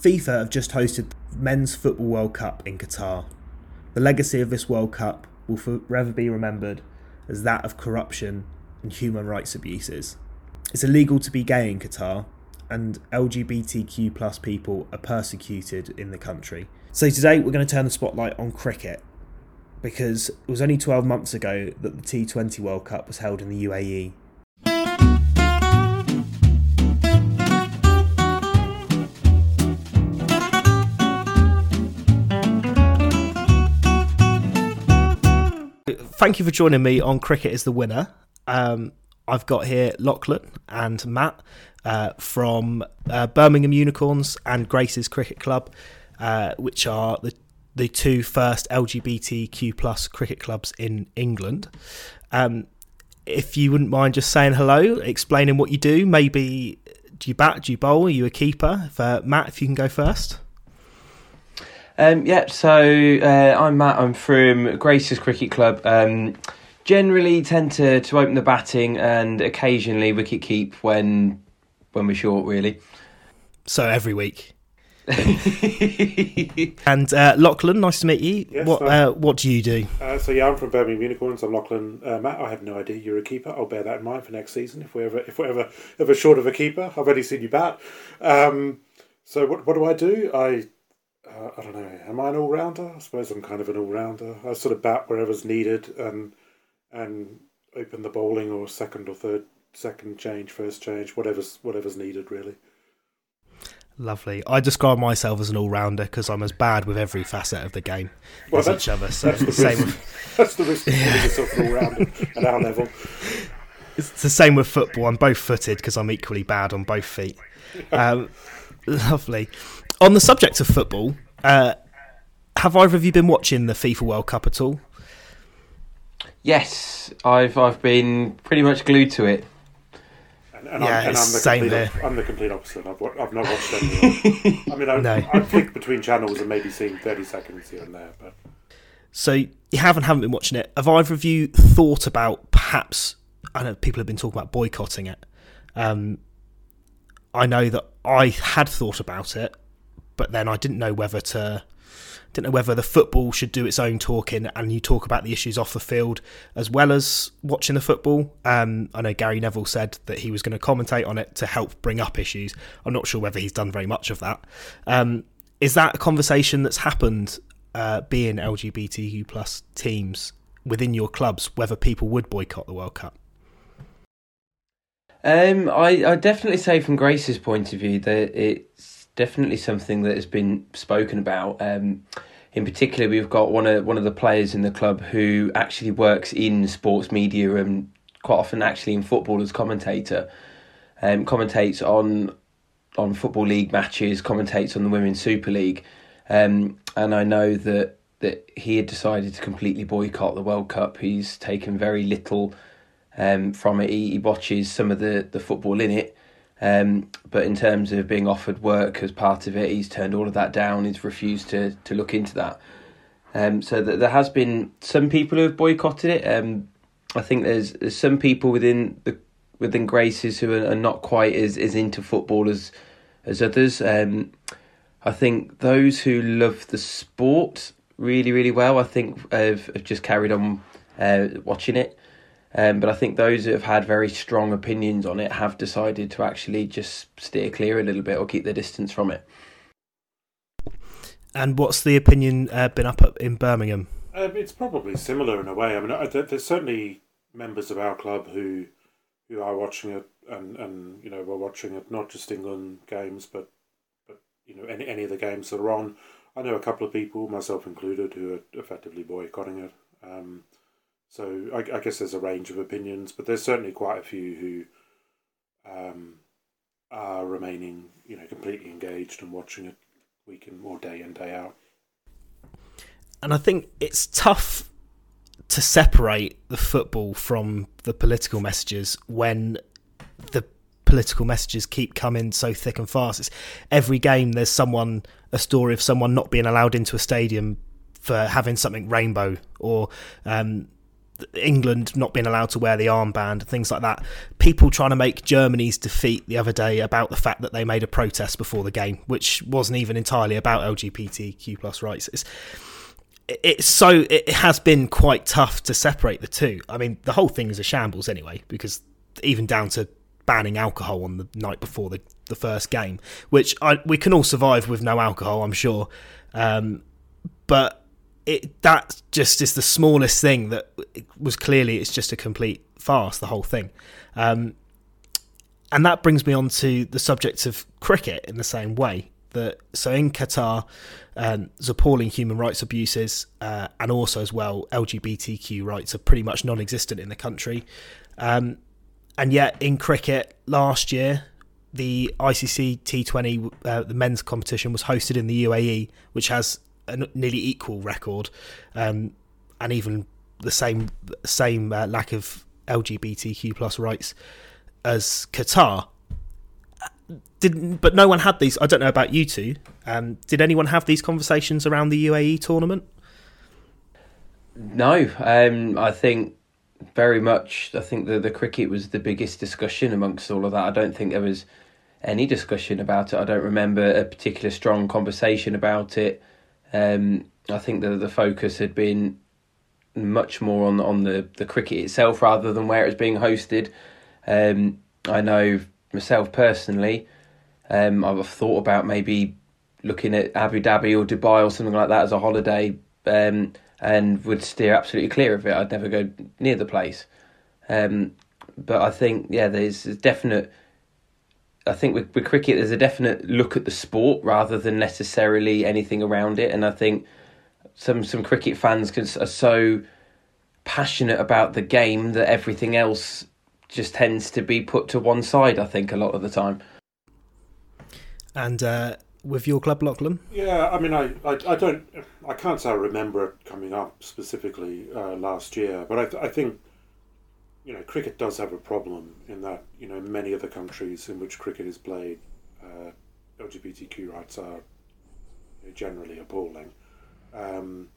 FIFA have just hosted the Men's Football World Cup in Qatar. The legacy of this World Cup will forever be remembered as that of corruption and human rights abuses. It's illegal to be gay in Qatar, and LGBTQ plus people are persecuted in the country. So today we're going to turn the spotlight on cricket because it was only 12 months ago that the T20 World Cup was held in the UAE. Thank you for joining me on Cricket is the Winner. Um, I've got here Lachlan and Matt uh, from uh, Birmingham Unicorns and Grace's Cricket Club, uh, which are the the two first LGBTQ plus cricket clubs in England. Um, if you wouldn't mind just saying hello, explaining what you do, maybe do you bat, do you bowl, are you a keeper? Matt, if you can go first. Um, yeah, so uh, I'm Matt. I'm from Grace's Cricket Club. Um, generally, tend to, to open the batting and occasionally wicket keep when when we're short. Really. So every week. and uh, Lachlan, nice to meet you. Yes, what uh, what do you do? Uh, so yeah, I'm from Birmingham Unicorns. I'm Lachlan uh, Matt. I have no idea you're a keeper. I'll bear that in mind for next season if we're ever if we're ever ever short of a keeper. I've already seen you bat. Um, so what what do I do? I uh, I don't know. Am I an all rounder? I suppose I'm kind of an all rounder. I sort of bat wherever's needed and and open the bowling or second or third second change, first change, whatever's whatever's needed really. Lovely. I describe myself as an all rounder because I'm as bad with every facet of the game Well, as each other. So That's the same. risk. With, That's the risk of putting yourself an all rounder at our level. it's the same with football. I'm both footed because I'm equally bad on both feet. Um, lovely. On the subject of football, uh, have either of you been watching the FIFA World Cup at all? Yes, I've I've been pretty much glued to it. And, and Yeah, I'm, and it's I'm the same complete, here. I'm the complete opposite. I've, I've not watched any. I mean, I've, No. I've flicked between channels and maybe seen 30 seconds here and there, but So you haven't haven't been watching it. Have either of you thought about perhaps? I know people have been talking about boycotting it. Um, I know that I had thought about it, but then I didn't know whether to didn't know whether the football should do its own talking and you talk about the issues off the field as well as watching the football. Um, I know Gary Neville said that he was going to commentate on it to help bring up issues. I'm not sure whether he's done very much of that. Um, is that a conversation that's happened uh, being LGBTQ plus teams within your clubs, whether people would boycott the World Cup? Um, I I definitely say from Grace's point of view that it's definitely something that has been spoken about. Um, in particular, we've got one of one of the players in the club who actually works in sports media and quite often actually in football as commentator. Um, commentates on on football league matches, commentates on the women's super league, um, and I know that that he had decided to completely boycott the World Cup. He's taken very little um, from it. He, he watches some of the, the football in it, Um, but in terms of being offered work as part of it, he's turned all of that down. He's refused to to look into that. Um, so th- there has been some people who have boycotted it. Um, I think there's, there's some people within the within Graces who are, are not quite as, as into football as as others. Um, I think those who love the sport really really well, I think have, have just carried on uh, watching it. Um, but I think those that have had very strong opinions on it have decided to actually just steer clear a little bit or keep their distance from it. And what's the opinion uh, been up in Birmingham? Um, it's probably similar in a way. I mean, there's certainly members of our club who who are watching it, and, and you know, we're watching it not just England games, but but you know, any any of the games that are on. I know a couple of people, myself included, who are effectively boycotting it. Um, so I, I, guess there's a range of opinions, but there's certainly quite a few who um, are remaining, you know, completely engaged and watching it week in or day in day out. And I think it's tough to separate the football from the political messages when the political messages keep coming so thick and fast. It's every game there's someone a story of someone not being allowed into a stadium for having something rainbow or um, England not being allowed to wear the armband, things like that. People trying to make Germany's defeat the other day about the fact that they made a protest before the game, which wasn't even entirely about LGBTQ plus rights. It's, it's so it has been quite tough to separate the two. I mean, the whole thing is a shambles anyway, because even down to banning alcohol on the night before the, the first game, which I, we can all survive with no alcohol, I'm sure. Um, but it that just is the smallest thing that was clearly it's just a complete farce the whole thing. Um, and that brings me on to the subject of cricket in the same way that so in Qatar um, there's appalling human rights abuses uh, and also as well LGBTQ rights are pretty much non-existent in the country. Um, and yet in cricket last year the ICC T20 uh, the men's competition was hosted in the UAE which has a nearly equal record, um, and even the same same uh, lack of LGBTQ plus rights as Qatar. Didn't, but no one had these. I don't know about you two. Um, did anyone have these conversations around the UAE tournament? No, um, I think very much. I think the the cricket was the biggest discussion amongst all of that. I don't think there was any discussion about it. I don't remember a particular strong conversation about it. Um, I think that the focus had been much more on on the, the cricket itself rather than where it's being hosted. Um, I know myself personally, um, I've thought about maybe looking at Abu Dhabi or Dubai or something like that as a holiday, um, and would steer absolutely clear of it. I'd never go near the place. Um, but I think yeah, there's definite I think with, with cricket, there's a definite look at the sport rather than necessarily anything around it. And I think some some cricket fans can, are so passionate about the game that everything else just tends to be put to one side. I think a lot of the time. And uh, with your club, Lachlan? Yeah, I mean, I, I, I, don't, I can't say I remember it coming up specifically uh, last year, but I, th- I think you know, cricket does have a problem in that, you know, many of the countries in which cricket is played, uh, LGBTQ rights are generally appalling. Um,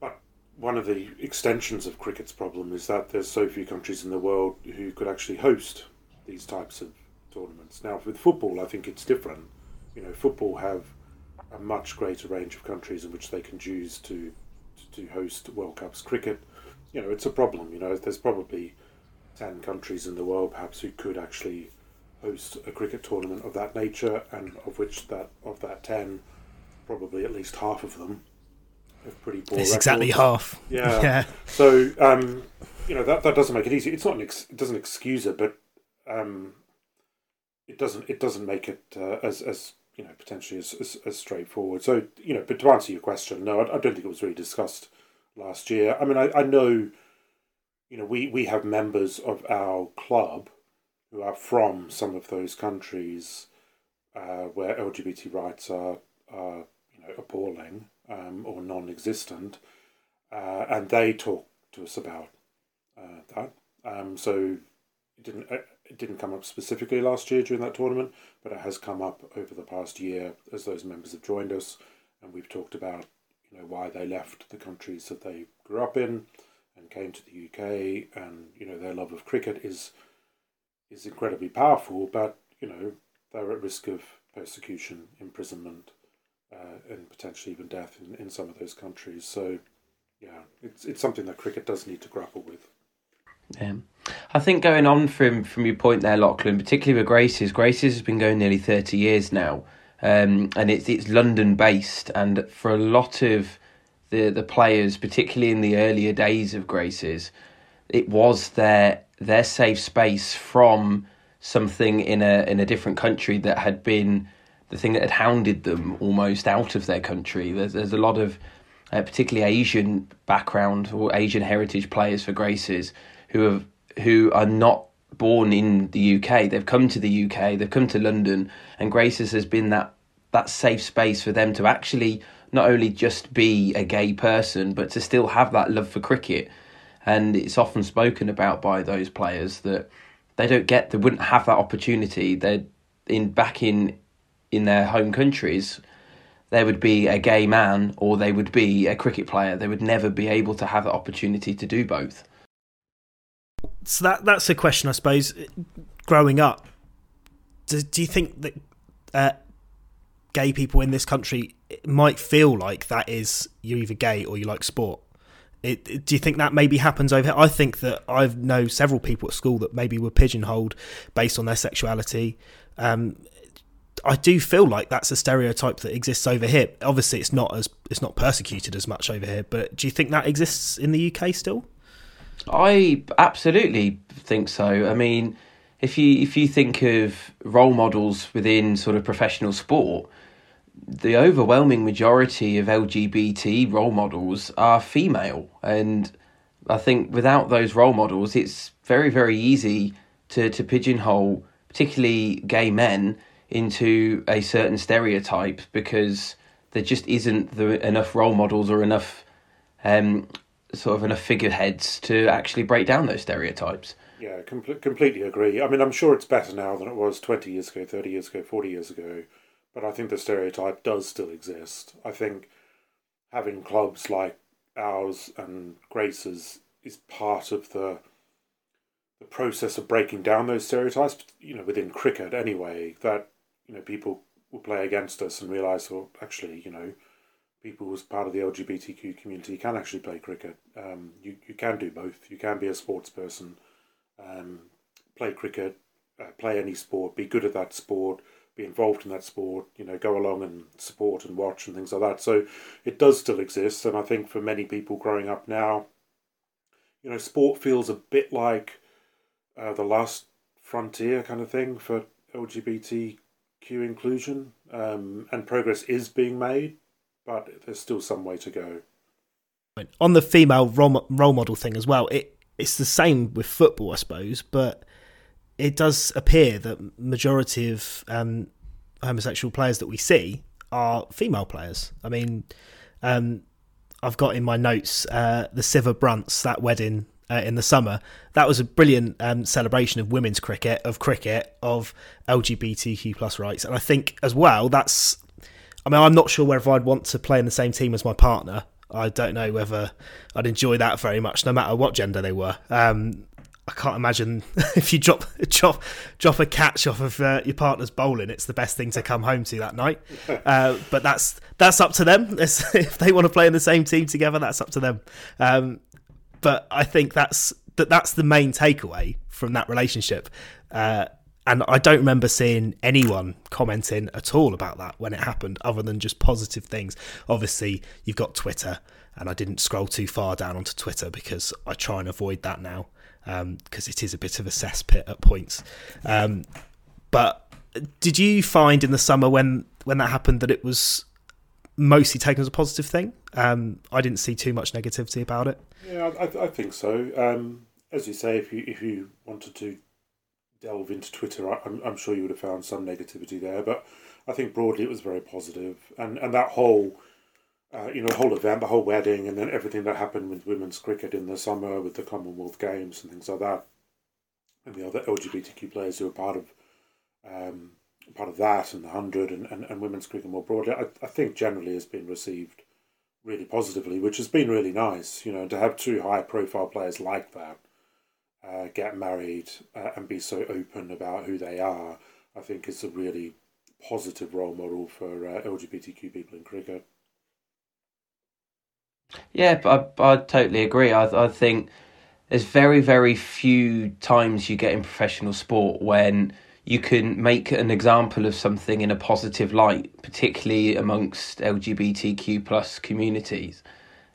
but one of the extensions of cricket's problem is that there's so few countries in the world who could actually host these types of tournaments. Now, with football, I think it's different. You know, football have a much greater range of countries in which they can choose to to host World Cups. Cricket you know, it's a problem. You know, there's probably ten countries in the world perhaps who could actually host a cricket tournament of that nature, and of which that of that ten, probably at least half of them have pretty poor. It's exactly half. Yeah. yeah. So um, you know that that doesn't make it easy. It's not an ex- it doesn't excuse it, but um, it doesn't it doesn't make it uh, as as you know potentially as, as, as straightforward. So you know, but to answer your question, no, I, I don't think it was really discussed last year. I mean, I, I know, you know, we, we have members of our club who are from some of those countries uh, where LGBT rights are, are you know, appalling um, or non-existent, uh, and they talk to us about uh, that. Um, so it didn't. Uh, it didn't come up specifically last year during that tournament, but it has come up over the past year as those members have joined us, and we've talked about you know why they left the countries that they grew up in and came to the UK, and you know their love of cricket is is incredibly powerful, but you know they're at risk of persecution, imprisonment, uh, and potentially even death in, in some of those countries. So, yeah, it's it's something that cricket does need to grapple with. Yeah. I think going on from from your point there, Lachlan, particularly with Graces, Graces has been going nearly thirty years now, um, and it's it's London based, and for a lot of the the players, particularly in the earlier days of Graces, it was their their safe space from something in a in a different country that had been the thing that had hounded them almost out of their country. There's there's a lot of uh, particularly Asian background or Asian heritage players for Graces who have who are not born in the UK. They've come to the UK. They've come to London, and Graces has been that that safe space for them to actually not only just be a gay person, but to still have that love for cricket. And it's often spoken about by those players that they don't get, they wouldn't have that opportunity. They're in back in in their home countries. There would be a gay man or they would be a cricket player. They would never be able to have the opportunity to do both so that that's a question, I suppose. Growing up, do, do you think that uh, gay people in this country might feel like that is you're either gay or you like sport? It, it, do you think that maybe happens over here? I think that I know several people at school that maybe were pigeonholed based on their sexuality. Um, I do feel like that's a stereotype that exists over here. Obviously, it's not as it's not persecuted as much over here. But do you think that exists in the UK still? I absolutely think so. I mean, if you if you think of role models within sort of professional sport, the overwhelming majority of LGBT role models are female, and I think without those role models, it's very very easy to to pigeonhole, particularly gay men, into a certain stereotype because there just isn't the, enough role models or enough um, sort of enough figureheads to actually break down those stereotypes. Yeah, com- completely agree. I mean, I'm sure it's better now than it was 20 years ago, 30 years ago, 40 years ago, but I think the stereotype does still exist. I think having clubs like ours and Grace's is part of the the process of breaking down those stereotypes, you know, within cricket anyway, that, you know, people will play against us and realise, well, actually, you know, people as part of the LGBTQ community can actually play cricket. Um, you, you can do both. You can be a sports person, um, play cricket, uh, play any sport, be good at that sport, be involved in that sport, you know, go along and support and watch and things like that. So it does still exist. And I think for many people growing up now, you know, sport feels a bit like uh, the last frontier kind of thing for LGBTQ inclusion. Um, and progress is being made, but there's still some way to go. On the female role, role model thing as well, it it's the same with football, I suppose, but it does appear that majority of um, homosexual players that we see are female players. I mean, um, I've got in my notes uh, the Sciver Brunts that wedding uh, in the summer. That was a brilliant um, celebration of women's cricket, of cricket, of LGBTQ plus rights, and I think as well that's I mean, I'm not sure whether I'd want to play in the same team as my partner. I don't know whether I'd enjoy that very much, no matter what gender they were. Um, I can't imagine if you drop drop drop a catch off of uh, your partner's bowling, it's the best thing to come home to that night. Uh, but that's that's up to them. It's, if they want to play in the same team together, that's up to them. Um, but I think that's that that's the main takeaway from that relationship. Uh, and I don't remember seeing anyone commenting at all about that when it happened, other than just positive things. Obviously, you've got Twitter, and I didn't scroll too far down onto Twitter because I try and avoid that now because um, it is a bit of a cesspit at points. Um, but did you find in the summer when when that happened that it was mostly taken as a positive thing? Um, I didn't see too much negativity about it. Yeah, I, I think so. Um, as you say, if you if you wanted to delve into Twitter, I'm, I'm sure you would have found some negativity there. But I think broadly it was very positive. and and that whole. Uh, you know, whole event, the whole wedding, and then everything that happened with women's cricket in the summer with the Commonwealth Games and things like that. and the other LGBTQ players who are part of um, part of that and the hundred and, and, and women's cricket more broadly, I, I think generally has been received really positively, which has been really nice. You know, to have two high profile players like that uh, get married uh, and be so open about who they are, I think is a really positive role model for uh, LGBTQ people in cricket. Yeah, I, I totally agree. I, I think there's very, very few times you get in professional sport when you can make an example of something in a positive light, particularly amongst LGBTQ plus communities.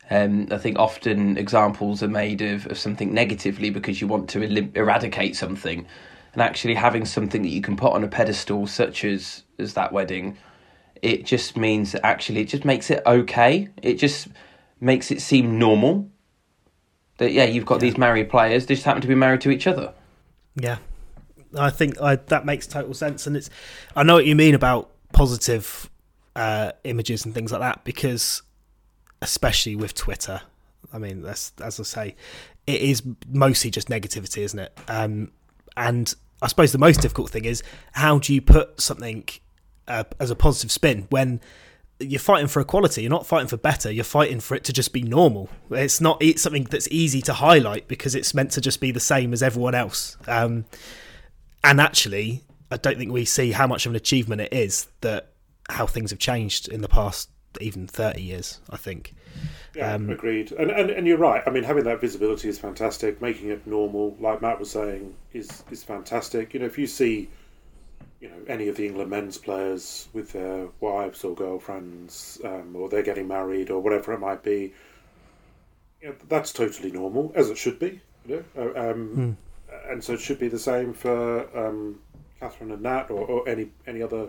Um, I think often examples are made of, of something negatively because you want to eradicate something, and actually having something that you can put on a pedestal, such as as that wedding, it just means that actually it just makes it okay. It just makes it seem normal. That yeah, you've got yeah. these married players; they just happen to be married to each other. Yeah, I think I, that makes total sense, and it's I know what you mean about positive uh, images and things like that because, especially with Twitter, I mean, that's as I say, it is mostly just negativity, isn't it? Um, and I suppose the most difficult thing is how do you put something uh, as a positive spin when you're fighting for equality. You're not fighting for better. You're fighting for it to just be normal. It's not it's something that's easy to highlight because it's meant to just be the same as everyone else. Um, and actually, I don't think we see how much of an achievement it is that how things have changed in the past even 30 years, I think. Yeah, um, agreed. And, and and you're right. I mean, having that visibility is fantastic. Making it normal, like Matt was saying, is is fantastic. You know, if you see, you know, any of the England men's players with their wives or girlfriends, um, or they're getting married or whatever it might be, you know, that's totally normal, as it should be. You know, uh, um, mm and so it should be the same for um, Katherine and Nat or, or any any other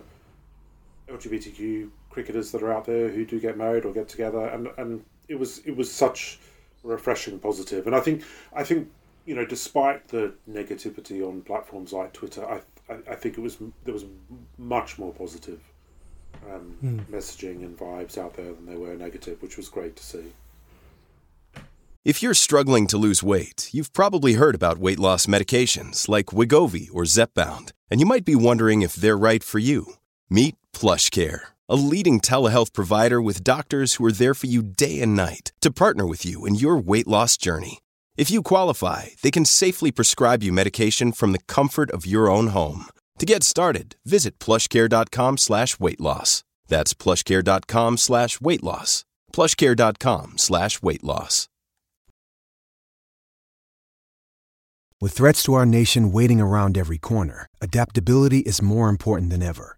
LGBTQ cricketers that are out there who do get married or get together, and and it was it was such a refreshing positive, and I think I think you know despite the negativity on platforms like Twitter, I I, I think it was there was much more positive um, mm. messaging and vibes out there than there were negative, which was great to see. If you're struggling to lose weight, you've probably heard about weight loss medications like Wegovy or Zepbound, and you might be wondering if they're right for you. Meet PlushCare, a leading telehealth provider with doctors who are there for you day and night to partner with you in your weight loss journey. If you qualify, they can safely prescribe you medication from the comfort of your own home. To get started, visit plushcare.com slash weight loss. That's plushcare.com slash weight loss. Plushcare.com slash weight loss. With threats to our nation waiting around every corner, adaptability is more important than ever.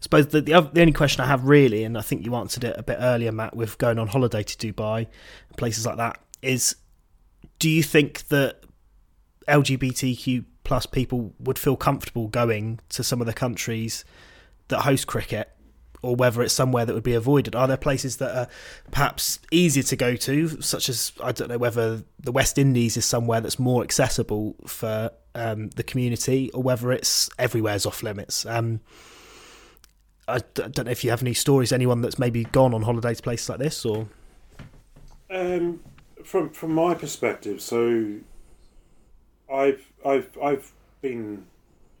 suppose the, the, other, the only question I have really, and I think you answered it a bit earlier, Matt, with going on holiday to Dubai, and places like that, is do you think that LGBTQ plus people would feel comfortable going to some of the countries that host cricket or whether it's somewhere that would be avoided. Are there places that are perhaps easier to go to, such as I don't know whether the West Indies is somewhere that's more accessible for um, the community, or whether it's everywhere's off limits. Um, I don't know if you have any stories. Anyone that's maybe gone on holiday to places like this, or um, from from my perspective, so I've I've I've been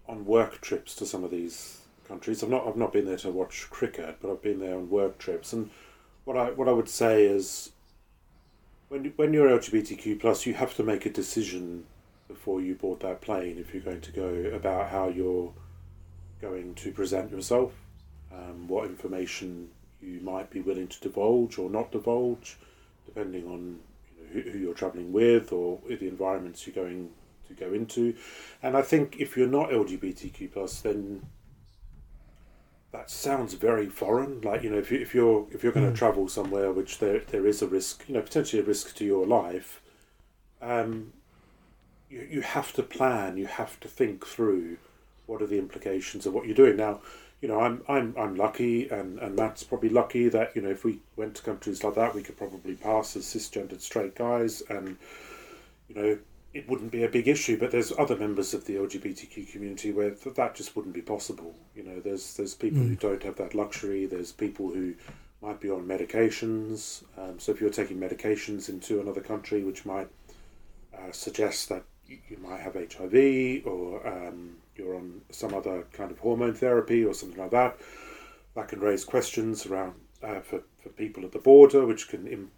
on work trips to some of these countries. I've not I've not been there to watch cricket, but I've been there on work trips. And what I what I would say is, when when you're LGBTQ plus, you have to make a decision before you board that plane if you're going to go about how you're going to present yourself, um, what information you might be willing to divulge or not divulge, depending on you know, who, who you're travelling with or the environments you're going to go into. And I think if you're not LGBTQ plus, then that sounds very foreign. Like you know, if you if you're if you're going to mm. travel somewhere which there there is a risk, you know, potentially a risk to your life, um, you, you have to plan, you have to think through what are the implications of what you're doing. Now, you know, I'm I'm I'm lucky, and and Matt's probably lucky that you know if we went to countries like that, we could probably pass as cisgendered straight guys, and you know it wouldn't be a big issue. But there's other members of the LGBTQ community where th- that just wouldn't be possible. You know, there's there's people Mm. who don't have that luxury. There's people who might be on medications. Um, so if you're taking medications into another country, which might uh, suggest that you, you might have HIV or um, you're on some other kind of hormone therapy or something like that, that can raise questions around uh, for, for people at the border, which can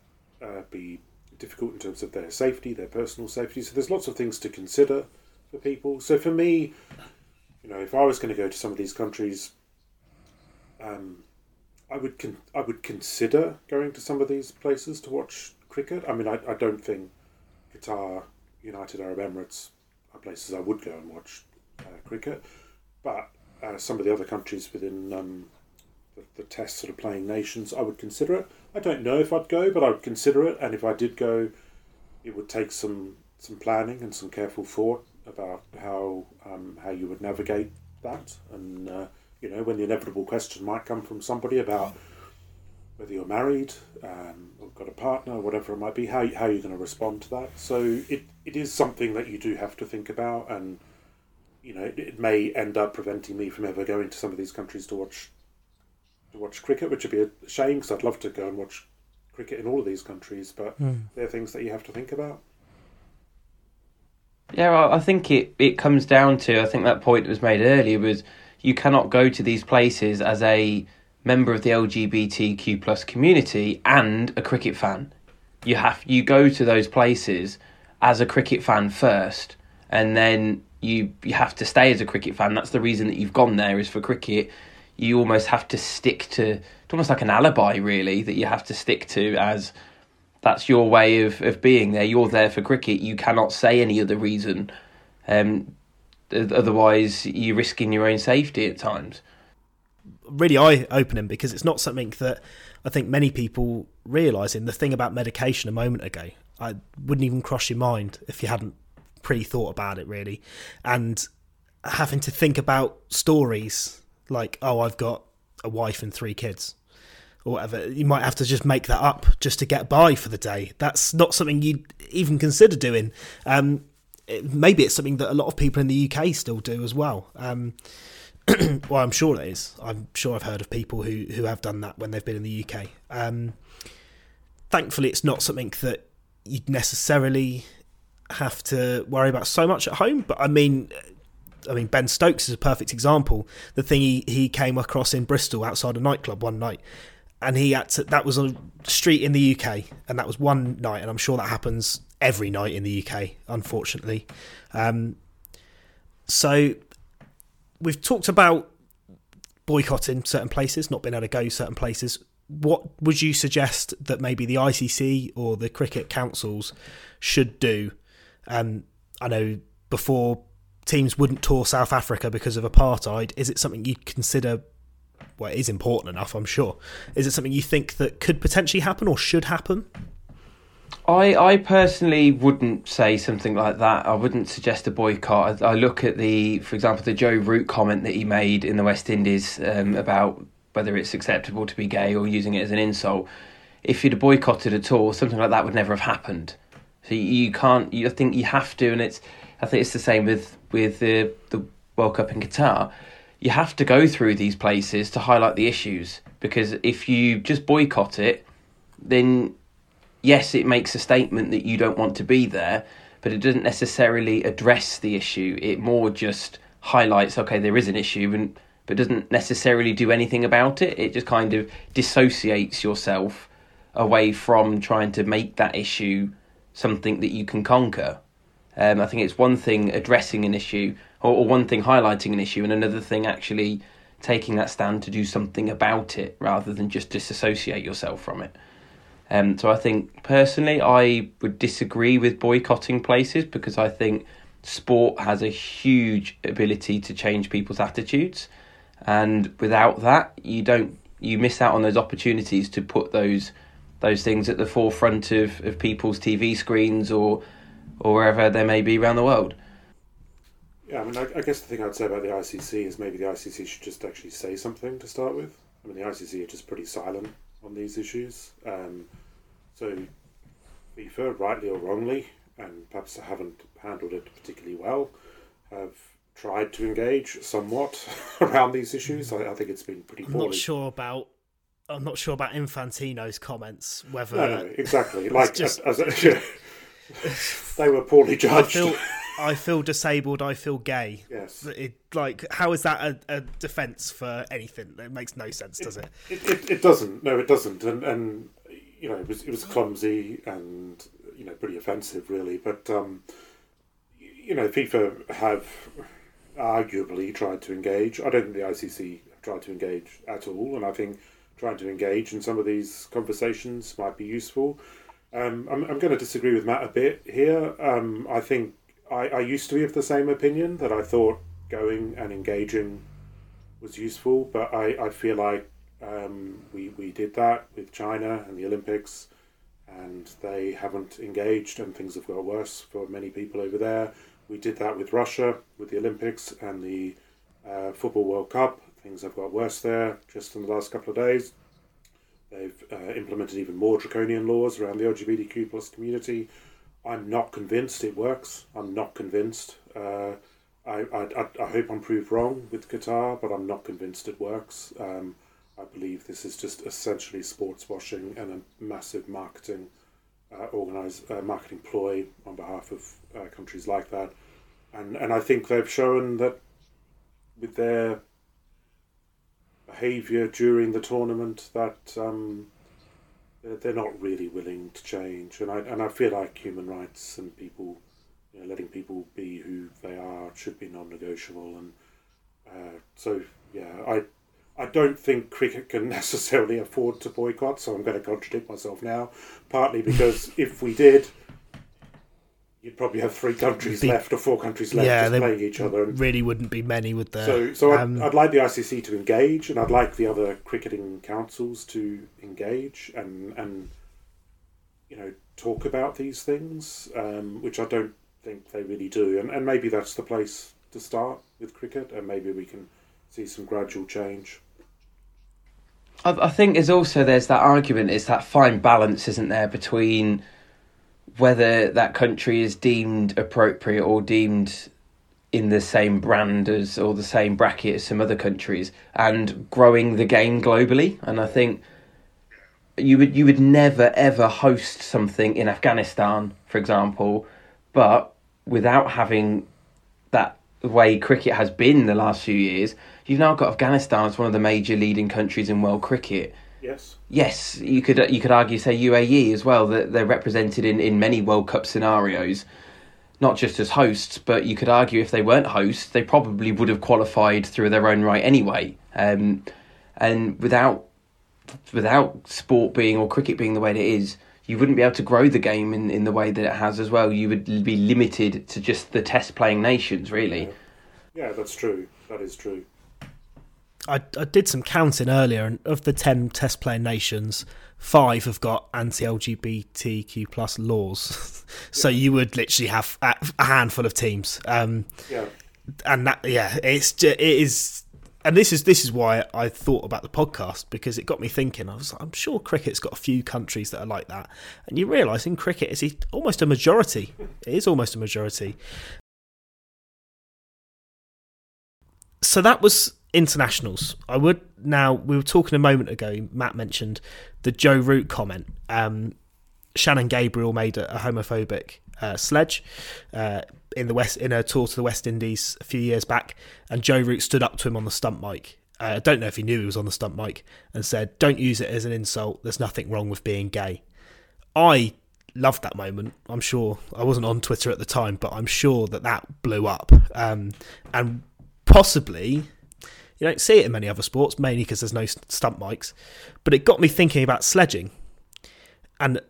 uh, be difficult in terms of their safety, their personal safety. So there's lots of things to consider for people. So for me, you know, if I was going to go to some of these countries, um, I would con- I would consider going to some of these places to watch cricket. I mean, I, I don't think Qatar, United Arab Emirates are places I would go and watch cricket, but uh, some of the other countries within um, the, the test sort of playing nations, I would consider it. I don't know if I'd go, but I would consider it, and if I did go, it would take some some planning and some careful thought about how um, how you would navigate that, and uh, you know when the inevitable question might come from somebody about whether you're married um, or got a partner, whatever it might be, how how you're going to respond to that. So it, it is something that you do have to think about, and you know it, it may end up preventing me from ever going to some of these countries to watch to watch cricket, which would be a shame because I'd love to go and watch cricket in all of these countries, but Mm. they're things that you have to think about. Yeah, I I think it, it comes down to I think that point that was made earlier was you cannot go to these places as a member of the LGBTQ plus community and a cricket fan. You have you go to those places as a cricket fan first, and then you you have to stay as a cricket fan. That's the reason that you've gone there is for cricket. You almost have to stick to it's almost like an alibi, really, that you have to stick to as that's your way of, of being there. You're there for cricket. You cannot say any other reason. Um, otherwise, you're risking your own safety at times. really eye opening because it's not something that I think many people realise. In the thing about medication a moment ago, I wouldn't even cross your mind if you hadn't pre thought about it really, and having to think about stories like, oh, I've got a wife and three kids. Or whatever, you might have to just make that up just to get by for the day. That's not something you'd even consider doing. Um, it, maybe it's something that a lot of people in the UK still do as well. Um, well, I'm sure it is. I'm sure I've heard of people who who have done that when they've been in the UK. Um, thankfully, it's not something that you'd necessarily have to worry about so much at home. But I mean, I mean, Ben Stokes is a perfect example. The thing he, he came across in Bristol outside a nightclub one night, and he had to, that was a street in the UK, and that was one night, and I'm sure that happens every night in the UK, unfortunately. Um, so we've talked about boycotting certain places, not being able to go certain places. What would you suggest that maybe the ICC or the cricket councils should do? Um, I know before teams wouldn't tour South Africa because of apartheid. Is it something you'd consider? Well, it is important enough, I'm sure. Is it something you think that could potentially happen or should happen? I, I personally wouldn't say something like that. I wouldn't suggest a boycott. I, I look at the, for example, the Joe Root comment that he made in the West Indies um, about whether it's acceptable to be gay or using it as an insult. If you'd have boycotted at all, something like that would never have happened. So you, can't. You, I think you have to, and it's. I think it's the same with with the the World Cup in Qatar. You have to go through these places to highlight the issues because if you just boycott it, then yes, it makes a statement that you don't want to be there, but it doesn't necessarily address the issue. It more just highlights, okay, there is an issue, and but doesn't necessarily do anything about it. It just kind of dissociates yourself away from trying to make that issue something that you can conquer. Um, I think it's one thing addressing an issue, or, or one thing highlighting an issue, and another thing actually taking that stand to do something about it rather than just disassociate yourself from it. Um, so I think personally, I would disagree with boycotting places because I think sport has a huge ability to change people's attitudes, and without that, you don't you miss out on those opportunities to put those those things at the forefront of, of people's TV screens or or wherever they may be around the world. Yeah, I mean, I, I guess the thing I'd say about the ICC is maybe the ICC should just actually say something to start with. I mean, the ICC are just pretty silent on these issues. Um, so, FIFA, rightly or wrongly, and perhaps haven't handled it particularly well, have tried to engage somewhat around these issues. I, I think it's been pretty I'm poorly. not sure about. I'm not sure about Infantino's comments. Whether No, exactly. Like just- as, as a, they were poorly I judged. feel, I feel disabled. I feel gay. Yes. It, like, how is that a, a defense for anything? It makes no sense, does it? It, it, it doesn't. No, it doesn't. And and you know, it was it was clumsy and you know pretty offensive, really. But um, you know, FIFA have arguably tried to engage. I don't think the ICC have tried to engage at all, and I think trying to engage in some of these conversations might be useful. Um, I'm I'm going to disagree with Matt a bit here. Um, I think I, I used to be of the same opinion that I thought going and engaging was useful, but I, I feel like um, we, we did that with China and the Olympics, and they haven't engaged, and things have got worse for many people over there. We did that with Russia, with the Olympics and the uh, Football World Cup. Things have got worse there just in the last couple of days. They've uh, implemented even more draconian laws around the LGBTQ plus community. I'm not convinced it works. I'm not convinced. Uh, I, I, I- hope I'm proved wrong with Qatar, but I'm not convinced it works. Um, I believe this is just essentially sports washing and a massive marketing uh, organized uh, marketing ploy on behalf of uh, countries like that. And and I think they've shown that with their behaviour during the tournament that um, they're, not really willing to change. And I and I feel like human rights and people, you know, letting people be who they are should be non-negotiable. And uh, so yeah, I. I don't think cricket can necessarily afford to boycott, so I'm going to contradict myself now. Partly because if we did, you'd probably have three countries Be- left or four countries left yeah, just playing each other. And really wouldn't be many with the. so, so I'd, um, I'd like the ICC to engage, and I'd like the other cricketing councils to engage and and you know talk about these things, um, which I don't think they really do. And and maybe that's the place to start with cricket, and maybe we can see some gradual change. I, I think there's also there's that argument. It's that fine balance, isn't there, between whether that country is deemed appropriate or deemed in the same brand as or the same bracket as some other countries, and growing the game globally. And I think you would you would never ever host something in Afghanistan, for example, but without having that way cricket has been the last few years, you've now got Afghanistan as one of the major leading countries in world cricket. Yes. Yes, you could you could argue say UAE as well that they're represented in, in many World Cup scenarios, not just as hosts, but you could argue if they weren't hosts, they probably would have qualified through their own right anyway. Um, and without without sport being or cricket being the way it is, you wouldn't be able to grow the game in, in the way that it has as well. You would be limited to just the test playing nations, really. Yeah, that's true. That is true. I, I did some counting earlier, and of the 10 test playing nations, five have got anti LGBTQ plus laws. so you would literally have a, a handful of teams. Um, Yeah. and that, yeah, it's ju- it is. And this is this is why I thought about the podcast because it got me thinking. I was like, I'm sure cricket's got a few countries that are like that, and you realise in cricket it's almost a majority. It is almost a majority. so that was internationals. I would now we were talking a moment ago. Matt mentioned the Joe Root comment. Um, Shannon Gabriel made a, a homophobic uh, sledge uh, in the West in a tour to the West Indies a few years back, and Joe Root stood up to him on the stump mic. Uh, I don't know if he knew he was on the stump mic and said, "Don't use it as an insult. There's nothing wrong with being gay." I loved that moment. I'm sure I wasn't on Twitter at the time, but I'm sure that that blew up. Um, and possibly, you don't see it in many other sports, mainly because there's no st- stump mics. But it got me thinking about sledging, and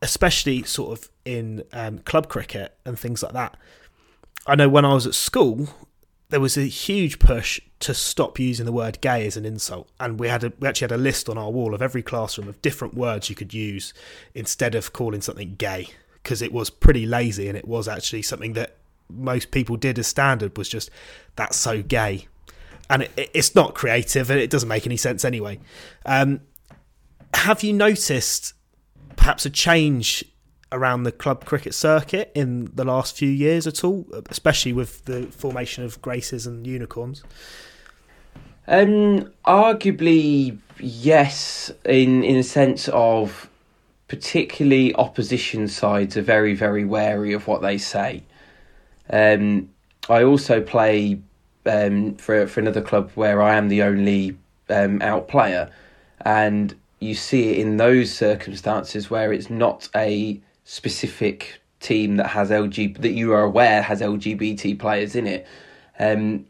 especially sort of in um, club cricket and things like that. I know when I was at school, there was a huge push to stop using the word gay as an insult, and we had a, we actually had a list on our wall of every classroom of different words you could use instead of calling something gay because it was pretty lazy and it was actually something that most people did as standard was just that's so gay and it, it's not creative and it doesn't make any sense anyway um, have you noticed perhaps a change around the club cricket circuit in the last few years at all especially with the formation of graces and unicorns um, arguably yes in in a sense of particularly opposition sides are very, very wary of what they say. Um, I also play um, for for another club where I am the only um, out player, and you see it in those circumstances where it's not a specific team that has LG that you are aware has LGBT players in it. Um,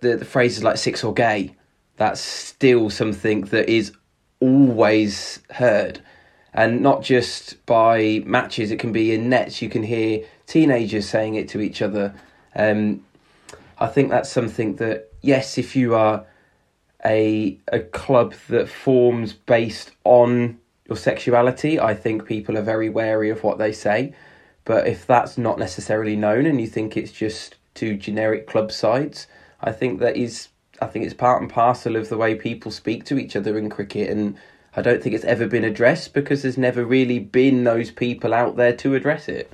the the phrases like six or gay, that's still something that is always heard and not just by matches. It can be in nets. You can hear teenagers saying it to each other. Um, I think that's something that yes, if you are a a club that forms based on your sexuality, I think people are very wary of what they say. But if that's not necessarily known and you think it's just two generic club sides, I think that is I think it's part and parcel of the way people speak to each other in cricket and I don't think it's ever been addressed because there's never really been those people out there to address it.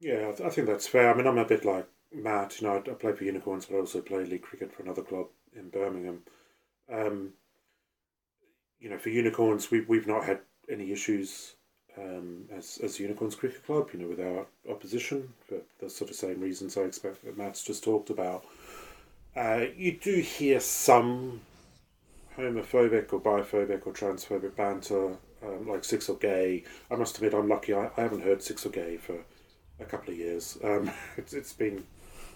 Yeah, I, I think that's fair. I mean, I'm a bit like Matt. You know, I, I play for Unicorns, but I also play league cricket for another club in Birmingham. Um, you know, for Unicorns, we we've not had any issues um, as as Unicorns Cricket Club. You know, with our opposition for the sort of same reasons I expect that Matt's just talked about. Uh, you do hear some homophobic or biphobic or transphobic banter, um, like Six or Gay. I must admit, I'm lucky. I, I haven't heard Six or Gay for a couple of years. Um, it's, it's been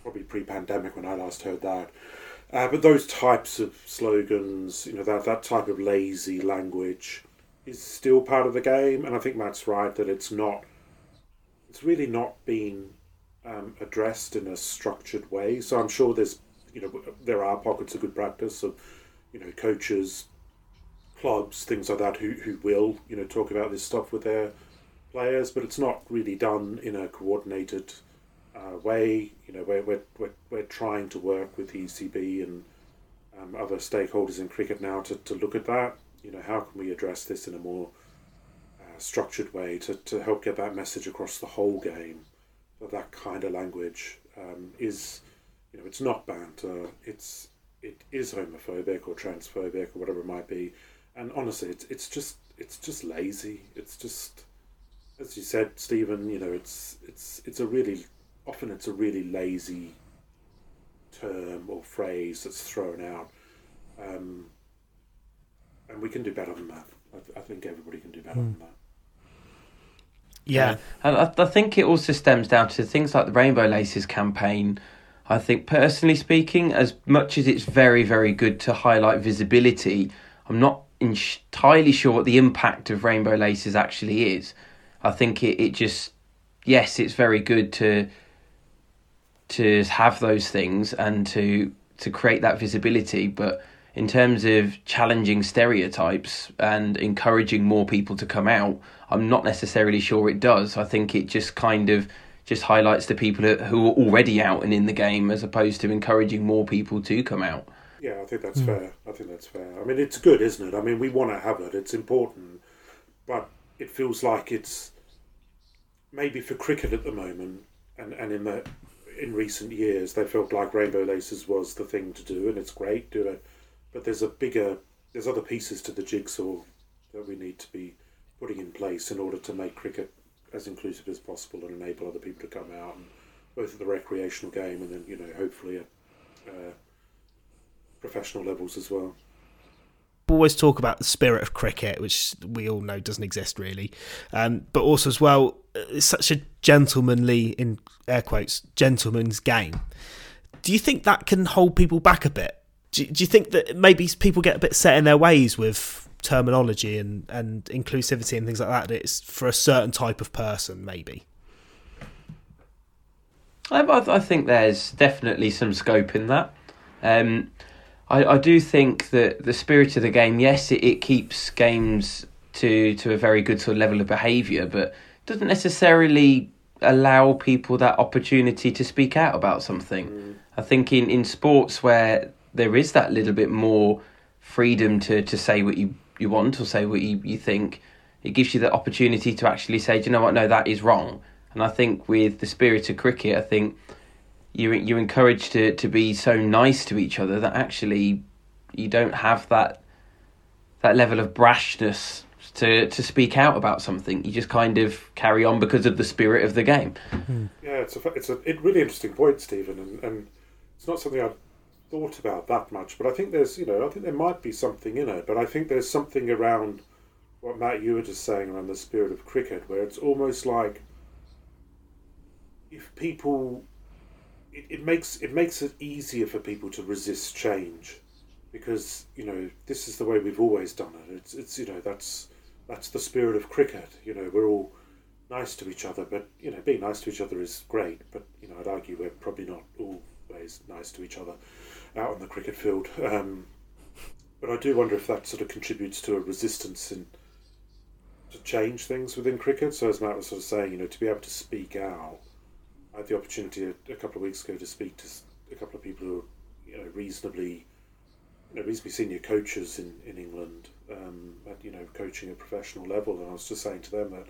probably pre-pandemic when I last heard that. Uh, but those types of slogans, you know, that that type of lazy language, is still part of the game. And I think Matt's right that it's not. It's really not being um, addressed in a structured way. So I'm sure there's, you know, there are pockets of good practice of you know, coaches, clubs, things like that, who, who will, you know, talk about this stuff with their players, but it's not really done in a coordinated uh, way. You know, we're, we're, we're, trying to work with the ECB and um, other stakeholders in cricket now to, to look at that. You know, how can we address this in a more uh, structured way to, to help get that message across the whole game? That that kind of language um, is, you know, it's not banter. It's it is homophobic or transphobic or whatever it might be. And honestly, it's it's just it's just lazy. It's just as you said, Stephen. You know, it's it's it's a really often it's a really lazy term or phrase that's thrown out. Um, and we can do better than that. I, I think everybody can do better mm. than that. Yeah, and I, I think it also stems down to things like the Rainbow Laces campaign I think, personally speaking, as much as it's very, very good to highlight visibility, I'm not entirely sure what the impact of Rainbow Laces actually is. I think it, it just, yes, it's very good to to have those things and to to create that visibility, but in terms of challenging stereotypes and encouraging more people to come out, I'm not necessarily sure it does. I think it just kind of just highlights the people who are already out and in the game as opposed to encouraging more people to come out. Yeah, I think that's mm. fair. I think that's fair. I mean, it's good, isn't it? I mean, we want to have it. It's important, but it feels like it's maybe for cricket at the moment, and and in the in recent years, they felt like rainbow laces was the thing to do, and it's great, do it. But there's a bigger, there's other pieces to the jigsaw that we need to be putting in place in order to make cricket as inclusive as possible and enable other people to come out and both at the recreational game and then you know hopefully at uh, professional levels as well. Always talk about the spirit of cricket, which we all know doesn't exist really, um, but also as well, it's such a gentlemanly, in air quotes, gentleman's game. Do you think that can hold people back a bit? Do, do you think that maybe people get a bit set in their ways with terminology and, and inclusivity and things like that. It's for a certain type of person, maybe. I, I think there's definitely some scope in that. Um, I, I do think that the spirit of the game, yes, it, it keeps games to to a very good sort of level of behaviour, but doesn't necessarily allow people that opportunity to speak out about something. Mm. I think in, in sports where there is that little bit more freedom to, to say what you, you want or say what you, you think, it gives you the opportunity to actually say, do you know what, no, that is wrong. And I think with the spirit of cricket, I think you you're encouraged to, to be so nice to each other that actually you don't have that that level of brashness to to speak out about something. You just kind of carry on because of the spirit of the game. Hmm. Yeah, it's a it's a it really interesting point, Stephen, and, and it's not something I've thought about that much. But I think there's you know I think there might be something in it. But I think there's something around what Matt you were just saying around the spirit of cricket, where it's almost like if people it, it makes it makes it easier for people to resist change because you know this is the way we've always done it. It's it's you know that's that's the spirit of cricket. You know we're all nice to each other, but you know being nice to each other is great. But you know I'd argue we're probably not always nice to each other out on the cricket field. Um, but I do wonder if that sort of contributes to a resistance in to change things within cricket. So as Matt was sort of saying, you know, to be able to speak out I had the opportunity a, a, couple of weeks ago to speak to a couple of people who are, you know, reasonably, you know, reasonably senior coaches in in England, um, at you know, coaching at professional level, and I was just saying to them that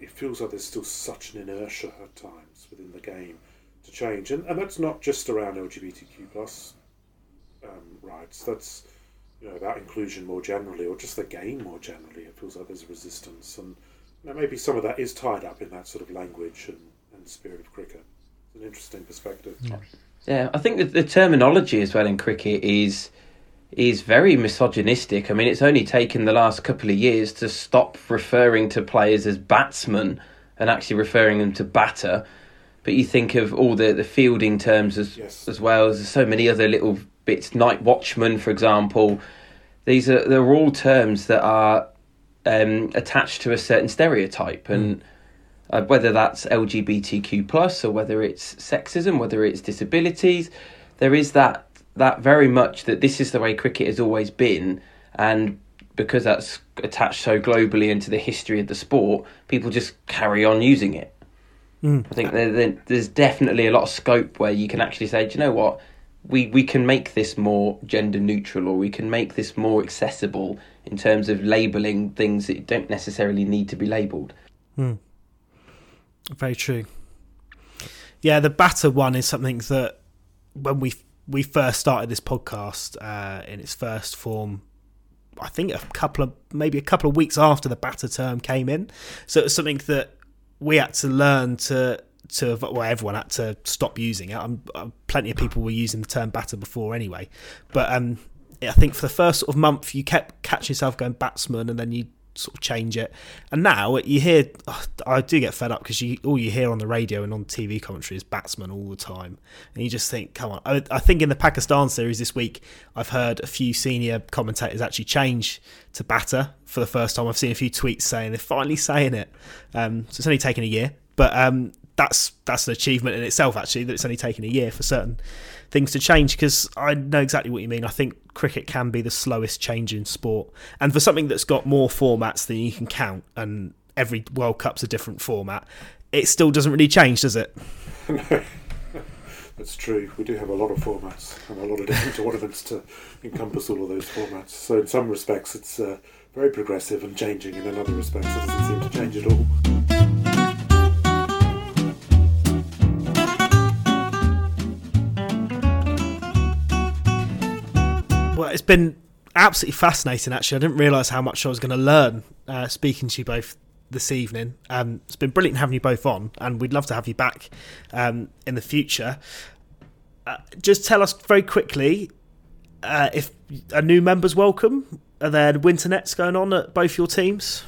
it feels like there's still such an inertia at times within the game to change, and and that's not just around LGBTQ plus um, rights. That's you know about inclusion more generally, or just the game more generally. It feels like there's a resistance, and you know, maybe some of that is tied up in that sort of language and and spirit of cricket. It's an interesting perspective. Yeah, yeah I think that the terminology as well in cricket is is very misogynistic. I mean, it's only taken the last couple of years to stop referring to players as batsmen and actually referring them to batter. But you think of all the, the fielding terms as yes. as well. There's so many other little bits. Night watchman, for example. These are they're all terms that are um, attached to a certain stereotype, and mm uh, whether that's LGBTQ plus or whether it's sexism, whether it's disabilities. There is that that very much that this is the way cricket has always been, and because that's attached so globally into the history of the sport, people just carry on using it. Mm. I think there, there, there's definitely a lot of scope where you can actually say, do you know what? We, we can make this more gender neutral or we can make this more accessible in terms of labelling things that don't necessarily need to be labelled. Mm. Very true. Yeah, the batter one is something that when we we first started this podcast uh, in its first form, I think a couple of maybe a couple of weeks after the batter term came in. So it was something that we had to learn to to well everyone had to stop using it. I'm, I'm, plenty of people were using the term batter before anyway, but um, I think for the first sort of month you kept catching yourself going batsman, and then you sort of change it. And now you hear, I do get fed up because you all you hear on the radio and on TV commentary is batsman all the time, and you just think, come on. I, I, think in the Pakistan series this week, I've heard a few senior commentators actually change to batter for the first time. I've seen a few tweets saying they're finally saying it. Um, so it's only taken a year, but um, that's that's an achievement in itself. Actually, that it's only taken a year for certain things to change because I know exactly what you mean. I think cricket can be the slowest change in sport, and for something that's got more formats than you can count, and every World Cup's a different format, it still doesn't really change, does it? that's true. We do have a lot of formats and a lot of different tournaments to encompass all of those formats. So in some respects, it's uh, very progressive and changing, and in other respects, it doesn't seem to change at all. It's been absolutely fascinating. Actually, I didn't realise how much I was going to learn uh, speaking to you both this evening. Um, it's been brilliant having you both on, and we'd love to have you back um, in the future. Uh, just tell us very quickly uh, if a new member's welcome. Are there winter nets going on at both your teams?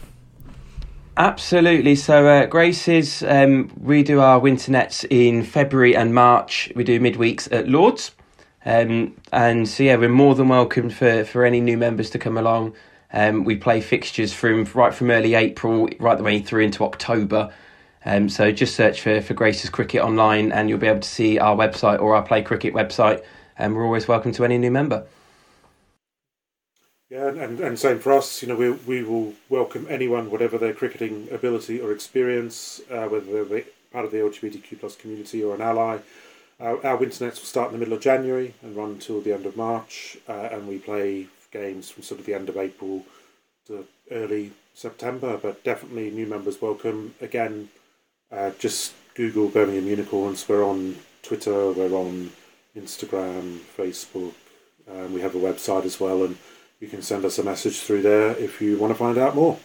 Absolutely. So, uh, Grace's, um, we do our winter nets in February and March. We do midweeks at Lords. Um, and so yeah, we're more than welcome for, for any new members to come along. Um, we play fixtures from right from early April right the way through into October. Um, so just search for, for Grace's Cricket online and you'll be able to see our website or our Play Cricket website. And we're always welcome to any new member. Yeah, and, and same for us. You know, we we will welcome anyone, whatever their cricketing ability or experience, uh, whether they're part of the LGBTQ plus community or an ally. Uh, our winter nets will start in the middle of January and run until the end of March, uh, and we play games from sort of the end of April to early September. But definitely new members welcome. Again, uh, just Google Birmingham Unicorns. We're on Twitter. We're on Instagram, Facebook. Um, we have a website as well, and you can send us a message through there if you want to find out more.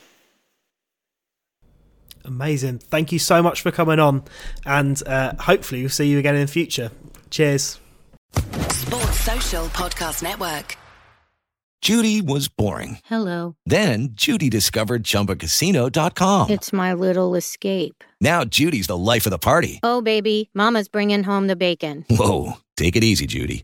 Amazing. Thank you so much for coming on, and uh, hopefully we'll see you again in the future. Cheers. Sports Social Podcast Network. Judy was boring. Hello. Then Judy discovered ChumbaCasino.com. It's my little escape. Now Judy's the life of the party. Oh, baby, Mama's bringing home the bacon. Whoa, take it easy, Judy.